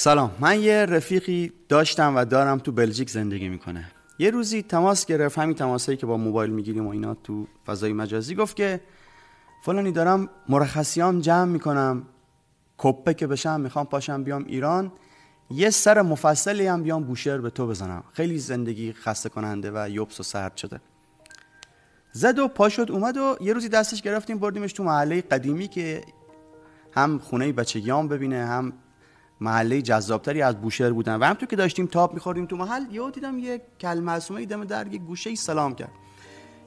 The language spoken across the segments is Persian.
سلام. من یه رفیقی داشتم و دارم تو بلژیک زندگی می‌کنه. یه روزی تماس گرفت همین تماسایی که با موبایل می‌گیریم و اینا تو فضای مجازی گفت که فلانی دارم مرخصیام جمع می‌کنم کپه که بشم می‌خوام پاشم بیام ایران. یه سر مفصلی هم بیام بوشهر به تو بزنم. خیلی زندگی خسته کننده و یوبس و سرد شده. زد و پا شد اومد و یه روزی دستش گرفتیم بردیمش تو محله قدیمی که هم خونه بچگیام ببینه هم محله جذابتری از بوشهر بودن. و همونطور که داشتیم تاپ میخوردیم تو محل یهو دیدم یه کل معصومه دم در یه گوشه سلام کرد.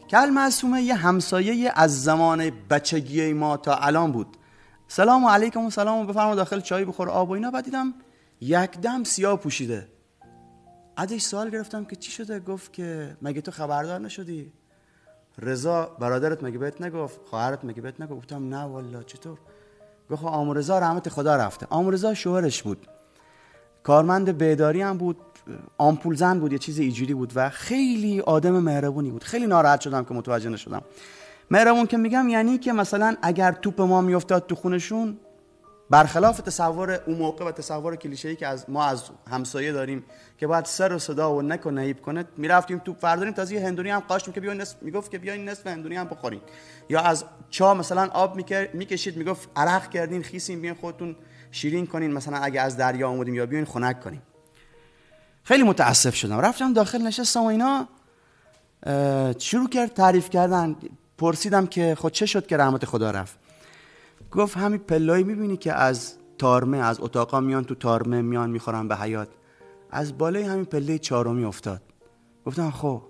کل معصومه یه همسایه از زمان بچگی ما تا الان بود. سلام علیکم و سلام و بفرما داخل چای بخور آب و اینا. بعد دیدم یک دم سیاه پوشیده. ازش سوال گرفتم که چی شده؟ گفت که مگه تو خبردار نشدی؟ رضا برادرت مگه بهت نگفت؟ خواهرت مگه بهت نگفت؟ گفتم نه والا چطور؟ گفت آمورزا رحمت خدا رفته. آمورزا شوهرش بود. کارمند بیداری هم بود. آمپول زن بود یه چیز ایجوری بود و خیلی آدم مهربونی بود. خیلی ناراحت شدم که متوجه نشدم. مهربون که میگم یعنی که مثلا اگر توپ ما میافتاد تو خونشون برخلاف تصور اون موقع و تصور کلیشه‌ای که از ما از همسایه داریم که باید سر و صدا و نک و نهیب کنه می‌رفتیم تو فرداریم. تازه هندونی هم قاشتیم که بیاین نصف می‌گفت که بیاین نصف هندونی هم بخورین یا از چا مثلا آب می‌کشید می‌گفت عرق کردین خیسین بیاین خودتون شیرین کنین. مثلا اگه از دریا اومدیم یا بیاین خنک کنین خیلی متاسف شدم. رفتم داخل نشستم و اینا شروع کرد تعریف کردن. پرسیدم که خود چه شد که رحمت خدا رفت؟ گفت همین پلایی می‌بینی که از تارمه از اتاقا میان تو تارمه میان می‌خورن به حیات از بالای همین پله چهارمی افتاد. گفتم خب.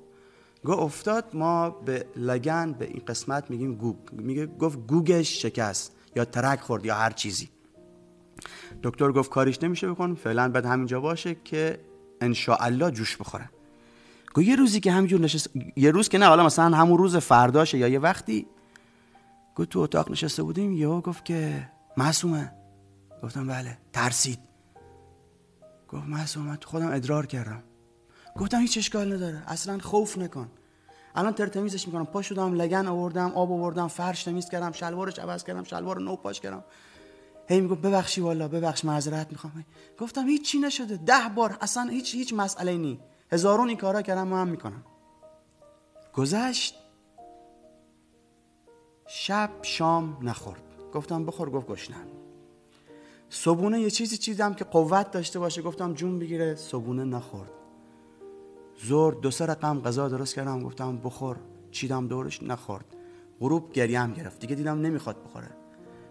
گفت افتاد ما به لگن به این قسمت میگیم گوگ. میگه گفت گوگش شکست یا ترک خورد یا هر چیزی. دکتر گفت کاریش نمیشه بکن فعلا بعد همینجا باشه که ان الله جوش بخوره. گفت یه روزی که همینجور نشست یه روز که نه حالا مثلا همون روز فرداشه یا یه وقتی گفت تو اتاق نشسته بودیم یهو گفت که معصومه. گفتم بله ترسید. گفت معصومه تو خودم ادرار کردم. گفتم هیچ اشکال نداره اصلا خوف نکن. الان ترتمیزش می‌کنم. پا شدم لگن آوردم آب آوردم فرش تمیز کردم شلوارش عوض کردم شلوار نو پاش کردم. هی می‌گفت ببخشی والا ببخش معذرت می‌خوام. گفتم هیچ چی نشده. ده بار اصلا هیچ هیچ مسئله نی. هزارون این کارا کردم ما هم می‌کنم. گذشت. شب شام نخورد. گفتم بخور گفت گشنم. صبونه یه چیزی چیزم که قوت داشته باشه. گفتم جون بگیره. صبونه نخورد. زور دو سه رقم غذا درست کردم. گفتم بخور. چیدم دورش نخورد. غروب گریم گرفت. دیگه دیدم نمی‌خواد بخوره.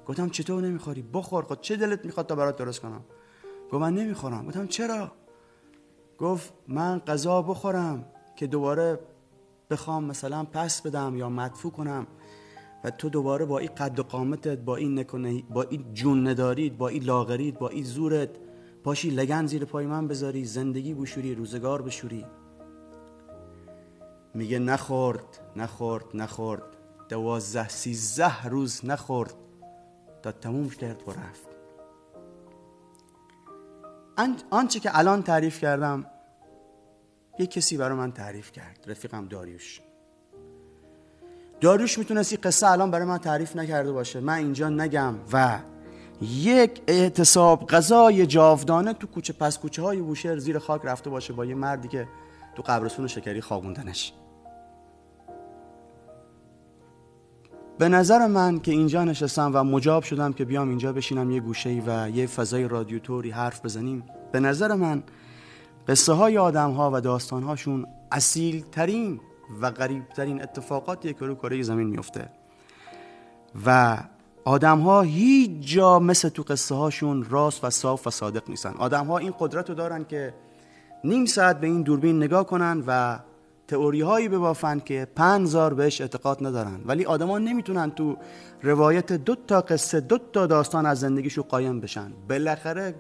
گفتم چطور نمی‌خوری؟ بخور. خود چه دلت می‌خواد تا برات درست کنم؟ گفت من نمی‌خورم. گفتم چرا؟ گفت من غذا بخورم که دوباره بخوام مثلا پس بدم یا مدفوع کنم. و تو دوباره با این قد و قامتت با این نکنه با این جون ندارید با این لاغرید با این زورت پاشی لگن زیر پای من بذاری زندگی بشوری روزگار بشوری. میگه نخورد نخورد نخورد. دوازده سیزده روز نخورد تا تموم کرد و رفت. آنچه که الان تعریف کردم یه کسی برای من تعریف کرد. رفیقم داریوش. داریوش می‌تونست این قصه الان برای من تعریف نکرده باشه. من اینجا نگم. و یک اعتصاب غذای جاودانه تو کوچه پس کوچه های بوشهر زیر خاک رفته باشه با یه مردی که تو قبرستون شکری خوابوندنش. به نظر من که اینجا نشستم و مجاب شدم که بیام اینجا بشینم یه گوشه و یه فضای رادیوتوری حرف بزنیم. به نظر من قصه های آدم ها و داستان هاشون اصیل ترین و غریب ترین اتفاقاتی که رو کره زمین میفته. و آدم ها هیچ جا مثل تو قصه هاشون راست و صاف و صادق نیستن. آدم ها این قدرت رو دارن که نیم ساعت به این دوربین نگاه کنن و تئوری هایی ببافن که پنزار بهش اعتقاد ندارن. ولی آدما نمی‌تونن تو روایت دو تا قصه دو تا داستان از زندگیشو قایم بشن. بالاخره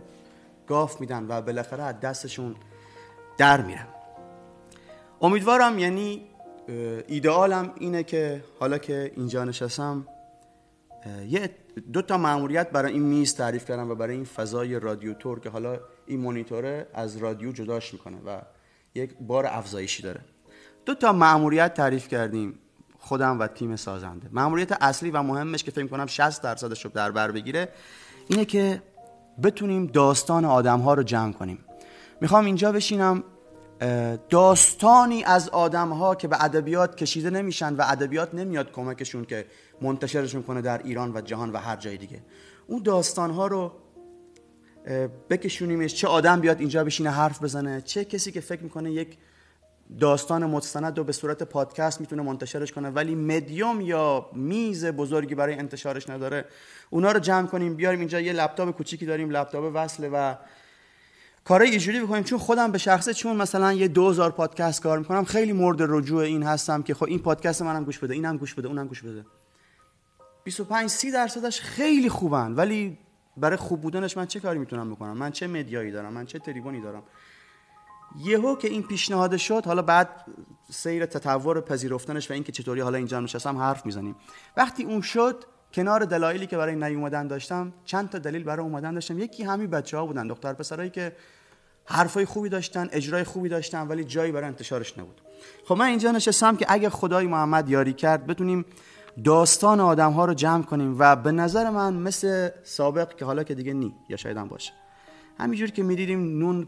گاف میدن و بالاخره از دستشون در میرن. امیدوارم یعنی ایدئالم اینه که حالا که اینجا نشستم یه دو تا مأموریت برای این میز تعریف کردم و برای این فضای رادیو تور که حالا این مونیتوره از رادیو جداش می‌کنه و یک بار افزایشی داره. دو تا مأموریت تعریف کردیم خودم و تیم سازنده. مأموریت اصلی و مهمش که فکر کنم 60 درصدش رو در بر بگیره اینه که بتونیم داستان آدم ها رو جمع کنیم. می‌خوام اینجا بشینم. داستانی از آدم ها که به ادبیات کشیده نمیشن و ادبیات نمیاد کمکشون که منتشرشون کنه در ایران و جهان و هر جای دیگه. اون داستان ها رو بکشونیمش چه آدم بیاد اینجا بشینه حرف بزنه چه کسی که فکر می‌کنه یک داستان مستند رو به صورت پادکست می‌تونه منتشرش کنه ولی مدیوم یا میز بزرگی برای انتشارش نداره. اونا رو جمع کنیم بیاریم اینجا یه لپتاپ کوچیکی داریم لپتاپ وصله و کارهای اینجوری بکنیم چون خودم به شخصه چون مثلا یه دوزار پادکست کار می‌کنم خیلی مورد رجوع این هستم که خب این پادکست منم گوش بده اینم گوش بده اونم گوش بده. 25 30 درصدش خیلی خوبن ولی برای خوب بودنش من چه کاری می‌تونم بکنم؟ من چه مدیایی دارم؟ من چه تریبونی دارم؟ یهو که این پیشنهاد شد حالا بعد سیر تطور پذیرفتنش و اینکه چطوری حالا اینجا نشستم حرف می‌زنیم. وقتی اون شد کنار دلایلی که برای نیومدن داشتم چند تا دلیل برای اومدن داشتم. یکی همین بچه ها بودن دختر پسرایی که حرفای خوبی داشتن اجرای خوبی داشتن ولی جایی برای انتشارش نبود. خب من اینجا نشستم که اگه خدای محمد یاری کرد بتونیم داستان آدم ها رو جمع کنیم و به نظر من مثل سابق که حالا که دیگه نی یا شاید هم باشه. همینجور که می‌دیدیم نون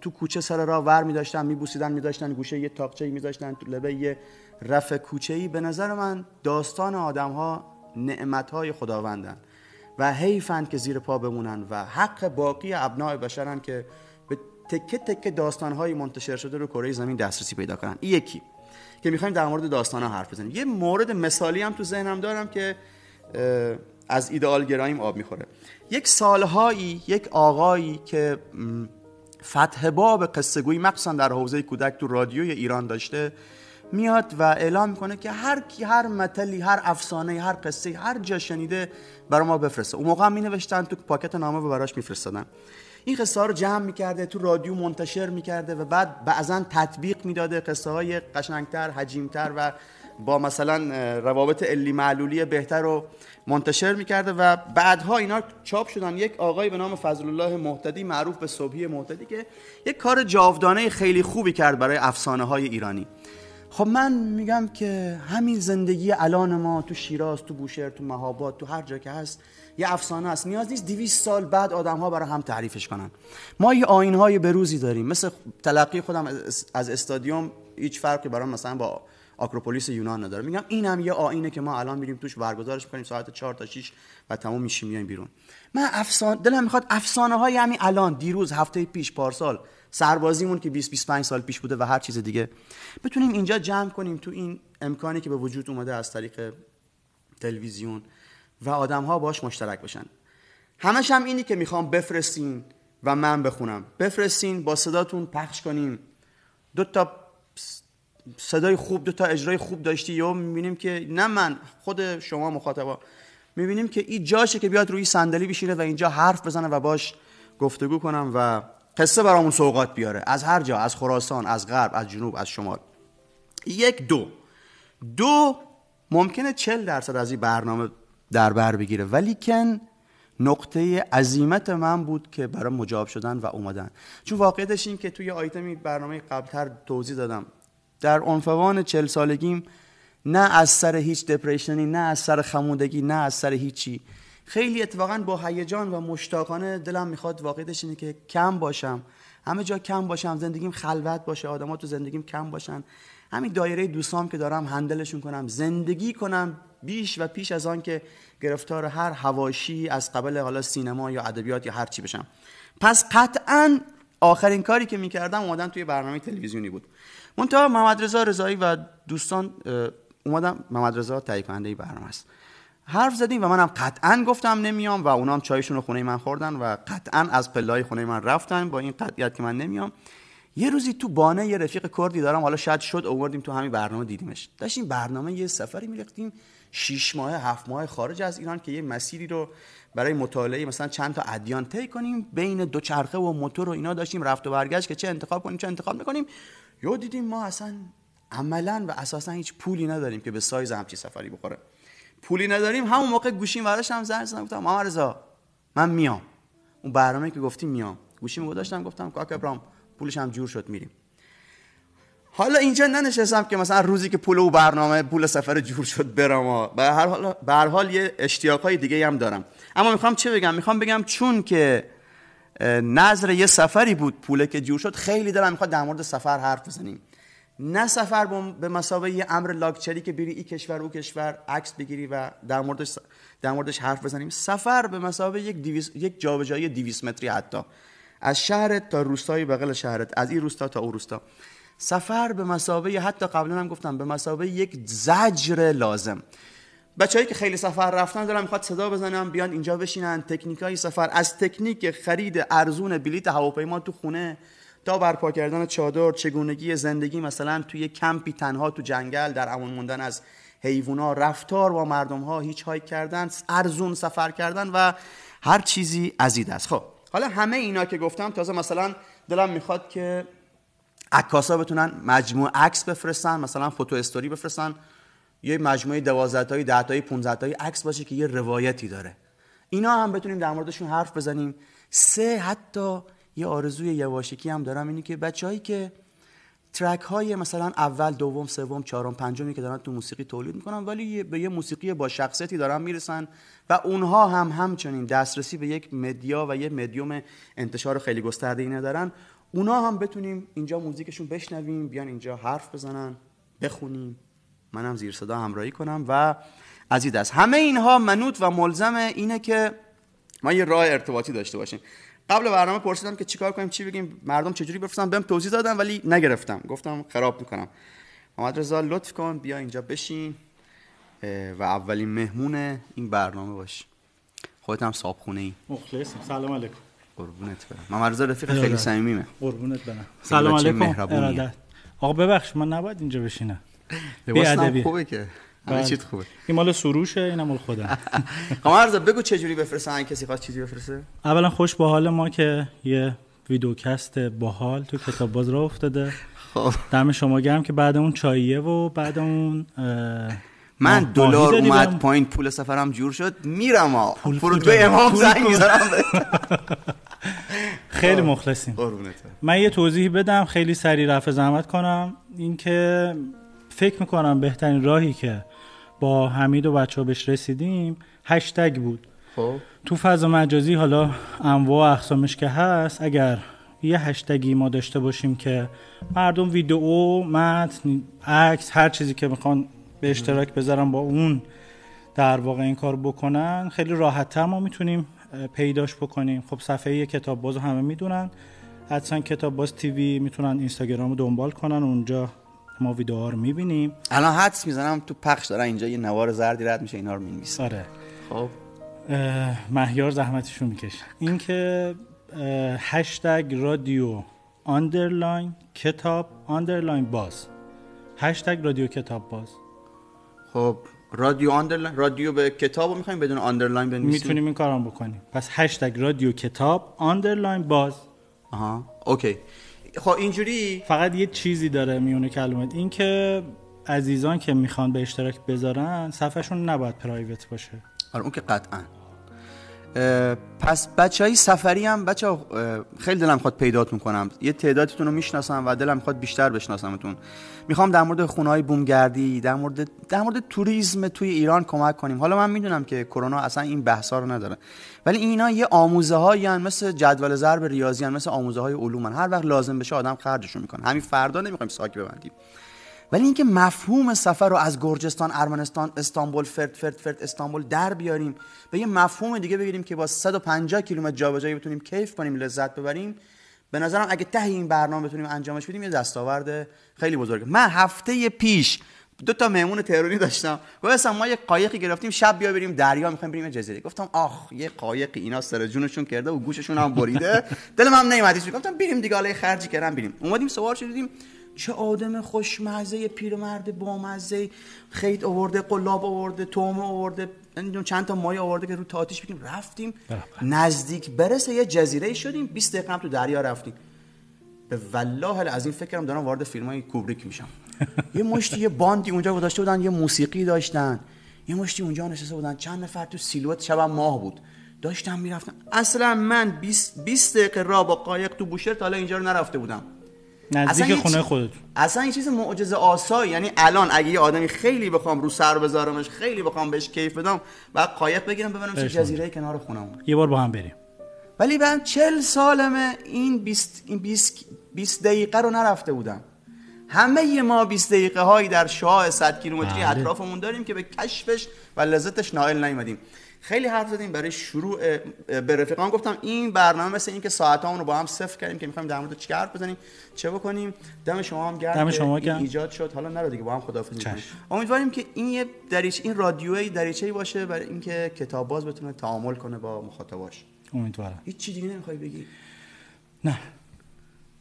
تو کوچه سر راه ور می داشتن می بوسیدن می داشتن گوشه یه تاقچه می داشتن تو لبه یه رف کوچه ای. به نظر من داستان آدم ها نعمت های خداوندن و حیفند که زیر پا بمونن و حق باقی ابناع بشرن که تکه تکه داستان های منتشر شده رو کره زمین دسترسی پیدا کنن. این یکی که می‌خوایم در مورد داستان ها حرف بزنیم. یه مورد مثالی هم تو ذهنم دارم که از ایدئال گراییم آب می‌خوره. یک سالهایی یک آقایی که فتح باب قصه گویی مخصوصا در حوزه کودک تو رادیوی ایران داشته میاد و اعلام می‌کنه که هر کی هر متلی هر افسانه هر قصه هر جا شنیده برای ما بفرسته. اون موقع می نوشتن تو پاکت نامه و براش میفرستادن. این قصه ها رو جمع می‌کرده تو رادیو منتشر می‌کرده و بعد بعضا تطبیق می‌داده قصه های قشنگتر حجیمتر و با مثلا روابط علی معلولی بهتر رو منتشر می‌کرده و بعدها اینا چاپ شدن. یک آقای به نام فضل الله محتدی معروف به صبحی محتدی که یک کار جاودانه خیلی خوبی کرد برای افسانه های ایرانی. خب من میگم که همین زندگی الان ما تو شیراز تو بوشهر تو مهاباد تو هر جا که هست یه افسانه است نیاز نیست 200 سال بعد آدم ها برای هم تعریفش کنن. ما یه آین های بروزی داریم. مثل تلقی خودم از استادیوم هیچ فرقی برام مثلا با آکروپولیس یونان نداره. میگم این هم یه آینه که ما الان میریم توش برگزارش می‌کنیم ساعت 4 تا 6 و تمام میشیم میایم بیرون. من افسان دلم می‌خواد افسانه های همین الان دیروز هفته پیش پارسال سربازیمون که 20 25 سال پیش بوده و هر چیز دیگه بتونیم اینجا جمع کنیم تو این امکانی که به وجود اومده از طریق تلویزیون. و آدم ها باش مشترک بشن. همش هم اینی که می‌خوام بفرستین و من بخونم. بفرستین با صداتون پخش کنیم. دو تا صدای خوب دو تا اجرای خوب داشتی. یا می‌بینیم که نه من خود شما مخاطبا. می‌بینیم که این جاشه که بیاد روی صندلی بشینه و اینجا حرف بزنه و باش گفتگو کنم و قصه برامون سوقات بیاره. از هر جا از خراسان از غرب از جنوب از شمال. یک دو. دو ممکنه چل درصد از این برنامه در بر بگیره. ولی کن نقطه عظیمت من بود که برای مجاب شدن و اومدن. چون واقعیتش این که توی آیتمی برنامه قبلتر توضیح دادم. در عنفوان چل سالگیم نه از سر هیچ دپریشنی نه از سر خمودگی نه از سر هیچی. خیلی اتفاقا با هیجان و مشتاقانه دلم می‌خواد واقعیتش اینه که کم باشم. همه جا کم باشم زندگیم خلوت باشه آدما تو زندگیم کم باشن. همین دایره دوستام که دارم هندلشون کنم زندگی کنم بیش و پیش از آن که گرفتار هر هواشی از قبل حالا سینما یا ادبیات یا هر چی بشم. پس قطعا آخرین کاری که می‌کردم اومدن توی برنامه تلویزیونی بود. منتها محمد رضا رضایی و دوستان اومدم محمد رضا تهیه کننده برنامه است. حرف زدیم و منم قطعا گفتم نمیام و اونام چایشون رو خونه من خوردن و قطعا از پلای خونه من رفتن با این قطعیت که من نمیام. یه روزی تو بانه یه رفیق کردی دارم حالا شاید شد اووردیم تو همین برنامه دیدیمش. داشتیم برنامه یه سفری می‌رفتیم شیش ماه هفت ماه خارج از ایران که یه مسیری رو برای مطالعه مثلا چند تا ادیان طی کنیم بین دو چرخه و موتور و اینا داشتیم رفت و برگشت که چه انتخاب کنیم چه انتخاب می‌کنیم یا دیدیم ما اصلا عملا و اساسا هیچ پولی نداریم که به سایز همچی سفری بخوره. پولی نداریم همون موقع گوشیم وراش هم زنگ زدم گفتم من میام. اون برنامه که گفتی میام. گوشیم گذاشتم گفتم کاک ابرام پولش هم جور شد میریم. حالا اینجا ننشستم که مثلا روزی که پول و برنامه پول سفر جور شد برام به هر حال به هر حال یه اشتیاقای دیگه هم دارم. اما می‌خوام چه بگم؟ می‌خوام بگم چون که نظر یه سفری بود پوله که جور شد خیلی دلم می‌خواد در مورد سفر حرف بزنیم. نه سفر به مسابقه یه امر لاکچری که بری ای کشور او کشور عکس بگیری و در موردش در موردش حرف بزنیم. سفر به مسابقه یک یک جابجایی 200 متری حتی. از شهرت تا روستای بغل شهرت از این روستا تا اون روستا. سفر به مسابقه حتی قبلا هم گفتم به مسابقه یک زجر لازم. بچههایی که خیلی سفر رفتن دارم می‌خواد صدا بزنم بیان اینجا بشینن. تکنیک های سفر از تکنیک خرید ارزون بلیت هواپیما تو خونه تا برپا کردن چادر چگونگی زندگی مثلا توی کمپی تنها تو جنگل در امان موندن از حیوونا. رفتار با مردم ها هیچ های کردن ارزون سفر کردن و هر چیزی ازید است خب حالا همه اینا که گفتم تازه مثلا دلم می‌خواد که عکاسا بتونن مجموعه عکس بفرستن مثلا فوتو استوری بفرستن. یه مجموعه 12 تایی 10 تایی 15 تایی عکس باشه که یه روایتی داره. اینا هم بتونیم در موردشون حرف بزنیم. سه حتی یه آرزوی یواشکی هم دارم اینی که بچههایی که ترک های مثلا اول دوم سوم چهارم پنجمی که دارن تو موسیقی تولید می‌کنن ولی به یه موسیقی با شخصیتی دارن می‌رسن و اونها هم همچنین دسترسی به یک مدیا و یه مدیوم انتشار خیلی گسترده ای ندارن. اونا هم بتونیم اینجا موزیکشون بشنویم بیان اینجا حرف بزنن بخونیم. منم زیر صدا همراهی کنم و از این دست همه اینها منوط و ملزم اینه که ما یه راه ارتباطی داشته باشیم. قبل برنامه پرسیدم که چیکار کنیم چی بگیم مردم چجوری بفرستن؟ بهم توضیح دادن ولی نگرفتم. گفتم خراب می‌کنم. محمد رضا لطف کن بیا اینجا بشین. و اولین مهمون این برنامه باش. خودت هم صابخونه ای مخلصم. سلام علیکم. قربونت برم. محمد رضا رفیق خیلی صمیمیمه قربونت برم. سلام علیکم. آقا ببخش من نباید اینجا بشینم. لباسم خوبه که. همه چیت خوبه. این مال سروشه این مال خودم. خب بگو چه جوری بفرستن کسی خواست چیزی بفرسته؟ اولا خوش با حال ما که یه ویدیوکست باحال تو کتاب باز را افتاده. خب. دم شما گرم که بعد اون چاییه و بعد اون من دلار اومد پایین پول سفرم جور شد میرم ها فرودگاه امام زنگ می‌زنم خیلی مخلصیم. من یه توضیح بدم خیلی سریع رفع زحمت کنم. اینکه فکر می‌کنم بهترین راهی که با حمید و بچه ها بهش رسیدیم هشتگ بود. خب. تو فضا مجازی حالا انواع اقسامش که هست اگر یه هشتگی ما داشته باشیم که مردم ویدئو متن عکس هر چیزی که می‌خوان به اشتراک بذارن با اون در واقع این کار بکنن خیلی راحت ما می‌تونیم پیداش بکنیم. خب صفحه کتاب باز همه می‌دونن. حتما کتاب باز TV می‌تونن اینستاگرام رو دنبال کنن اونجا ما ویدیوها رو می‌بینیم الان حدس می‌زنم تو پخش دارن اینجا یه نوار زردی رد میشه اینا رو می‌نویسن آره. خب. مهیار زحمتشو می‌کشه. این که هشتگ رادیو underline کتاب underline باز. هشتگ رادیو کتاب باز. خب رادیو underline رادیو به کتاب رو می‌خوایم بدون underline بنویسیم؟ می‌تونیم این کارم بکنیم. پس هشتگ رادیو کتاب underline باز. آها okay. خب اینجوری؟ فقط یه چیزی داره میونه کلمات. این که عزیزان که می‌خوان به اشتراک بذارن صفحشون نباید private باشه. آره اون که قطعا. پس بچه های سفری هم بچه خیلی دلم خواد پیداتون کنم یه تعدادتون رو می‌شناسم و دلم خواد بیشتر بشناسمتون. می‌خوام در مورد خونه های بومگردی در مورد در مورد توریسم توی ایران کمک کنیم. حالا من می‌دونم که کرونا اصلا این بحثا رو نداره. ولی اینا یه آموزه هایی مثل جدول ضرب ریاضی هن مثل آموزه های علوم هر وقت لازم بشه آدم خرجشون می‌کنه. همین فردا نمی‌خوایم ساک ببندیم. ولی اینکه مفهوم سفر رو از گرجستان ارمنستان استانبول فرد فرد فرد استانبول در بیاریم به یه مفهوم دیگه بگیریم که با 150 کیلومتر جابجایی بتونیم کیف کنیم لذت ببریم. به نظرم اگه ته این برنامه بتونیم انجامش بدیم یه دستاورد خیلی بزرگه. من هفته پیش دو تا مهمون تهرانی داشتم. گفتم ما یه قایقی گرفتیم شب بیا بریم دریا می‌خوایم بریم جزیره. گفتم آخ یه قایقی اینا سر جونشون کرده و گوششون هم بریده. دلم هم نمیاد گفتم بریم دیگه حالا خرجی کردم بریم. اومدیم سوار شدیم. چه آدم خوشمزه پیرمرد بامزه خیت آورده قلاب آورده توم آورده چند تا مایه آورده که رو تاتیش بگیم. رفتیم نزدیک برسه یه جزیره شدیم 20 دقیقه هم تو دریا رفتیم. به والله از این فکرم دارم وارد فیلم های کوبریک میشم. یه مشتی یه باندی اونجا گذاشته بودن یه موسیقی داشتن. یه مشتی اونجا نشسته بودن. چند نفر تو سیلوت شب ماه بود. داشتم می‌رفتم اصلا من 20 دقیقه را با قایق تو بوشهر تا حالا اینجا رو نرفته بودم. نزدیک خونه خودت. اصلا این چیز معجزه آسایی. یعنی الان اگه یه آدمی خیلی بخوام رو سر بذارمش خیلی بخوام بهش کیف بدم بعد قایق بگیرم ببرم چه جزیره کنار خونم یه بار با هم بریم. ولی من چل سالمه این 20 این 20 دقیقه رو نرفته بودم. همه ما 20 دقیقه هایی در شاه 100 کیلومتری بله. اطرافمون داریم که به کشفش و لذتش نائل نیومدیم. خیلی حرف زدیم برای شروع به رفیقان. گفتم این برنامه مثل این که ساعتامون رو با هم صفر کردیم که می‌خوایم در مورد چی حرف بزنیم. چه بکنیم؟ دم شما هم گرد دم شما گرد ایجاد شد. حالا نرو دیگه با هم خداحافظی کنیم امیدواریم که این یه دریچ این رادیوی دریچه‌ای باشه برای اینکه کتاب باز بتونه تعامل کنه با مخاطباش. امیدوارم. هیچ چی دیگه نمی‌خوای بگی؟ نه.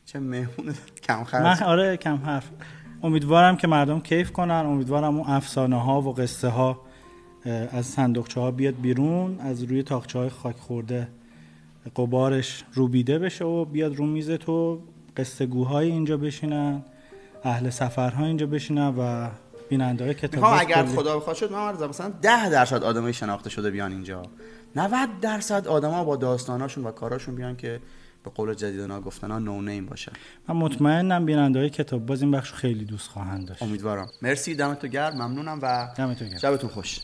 چه مهمون کم حرف آره کم حرف. امیدوارم که مردم کیف کنن. امیدوارم اون افسانه ها و قصه ها از صندوقچه ها بیاد بیرون از روی تاخچه های خاک خورده قبارش روبیده بشه و بیاد رو میز تو قصه گوهای اینجا بشینن اهل سفرها اینجا بشینن و بیننده های کتاب اگر خدا بخواد شد من مثلا 10 درصد آدمای شناخته شده بیان اینجا. 90 درصد آدما با داستاناشون و کاراشون بیان که به قول جدیدنا گفتن ها نو نیم باشه. من مطمئنم بیننده های کتاب باز این بخش خیلی دوست خواهند داشت. امیدوارم. مرسی دمتون گرم ممنونم و دمتون گرم. شبتون خوش.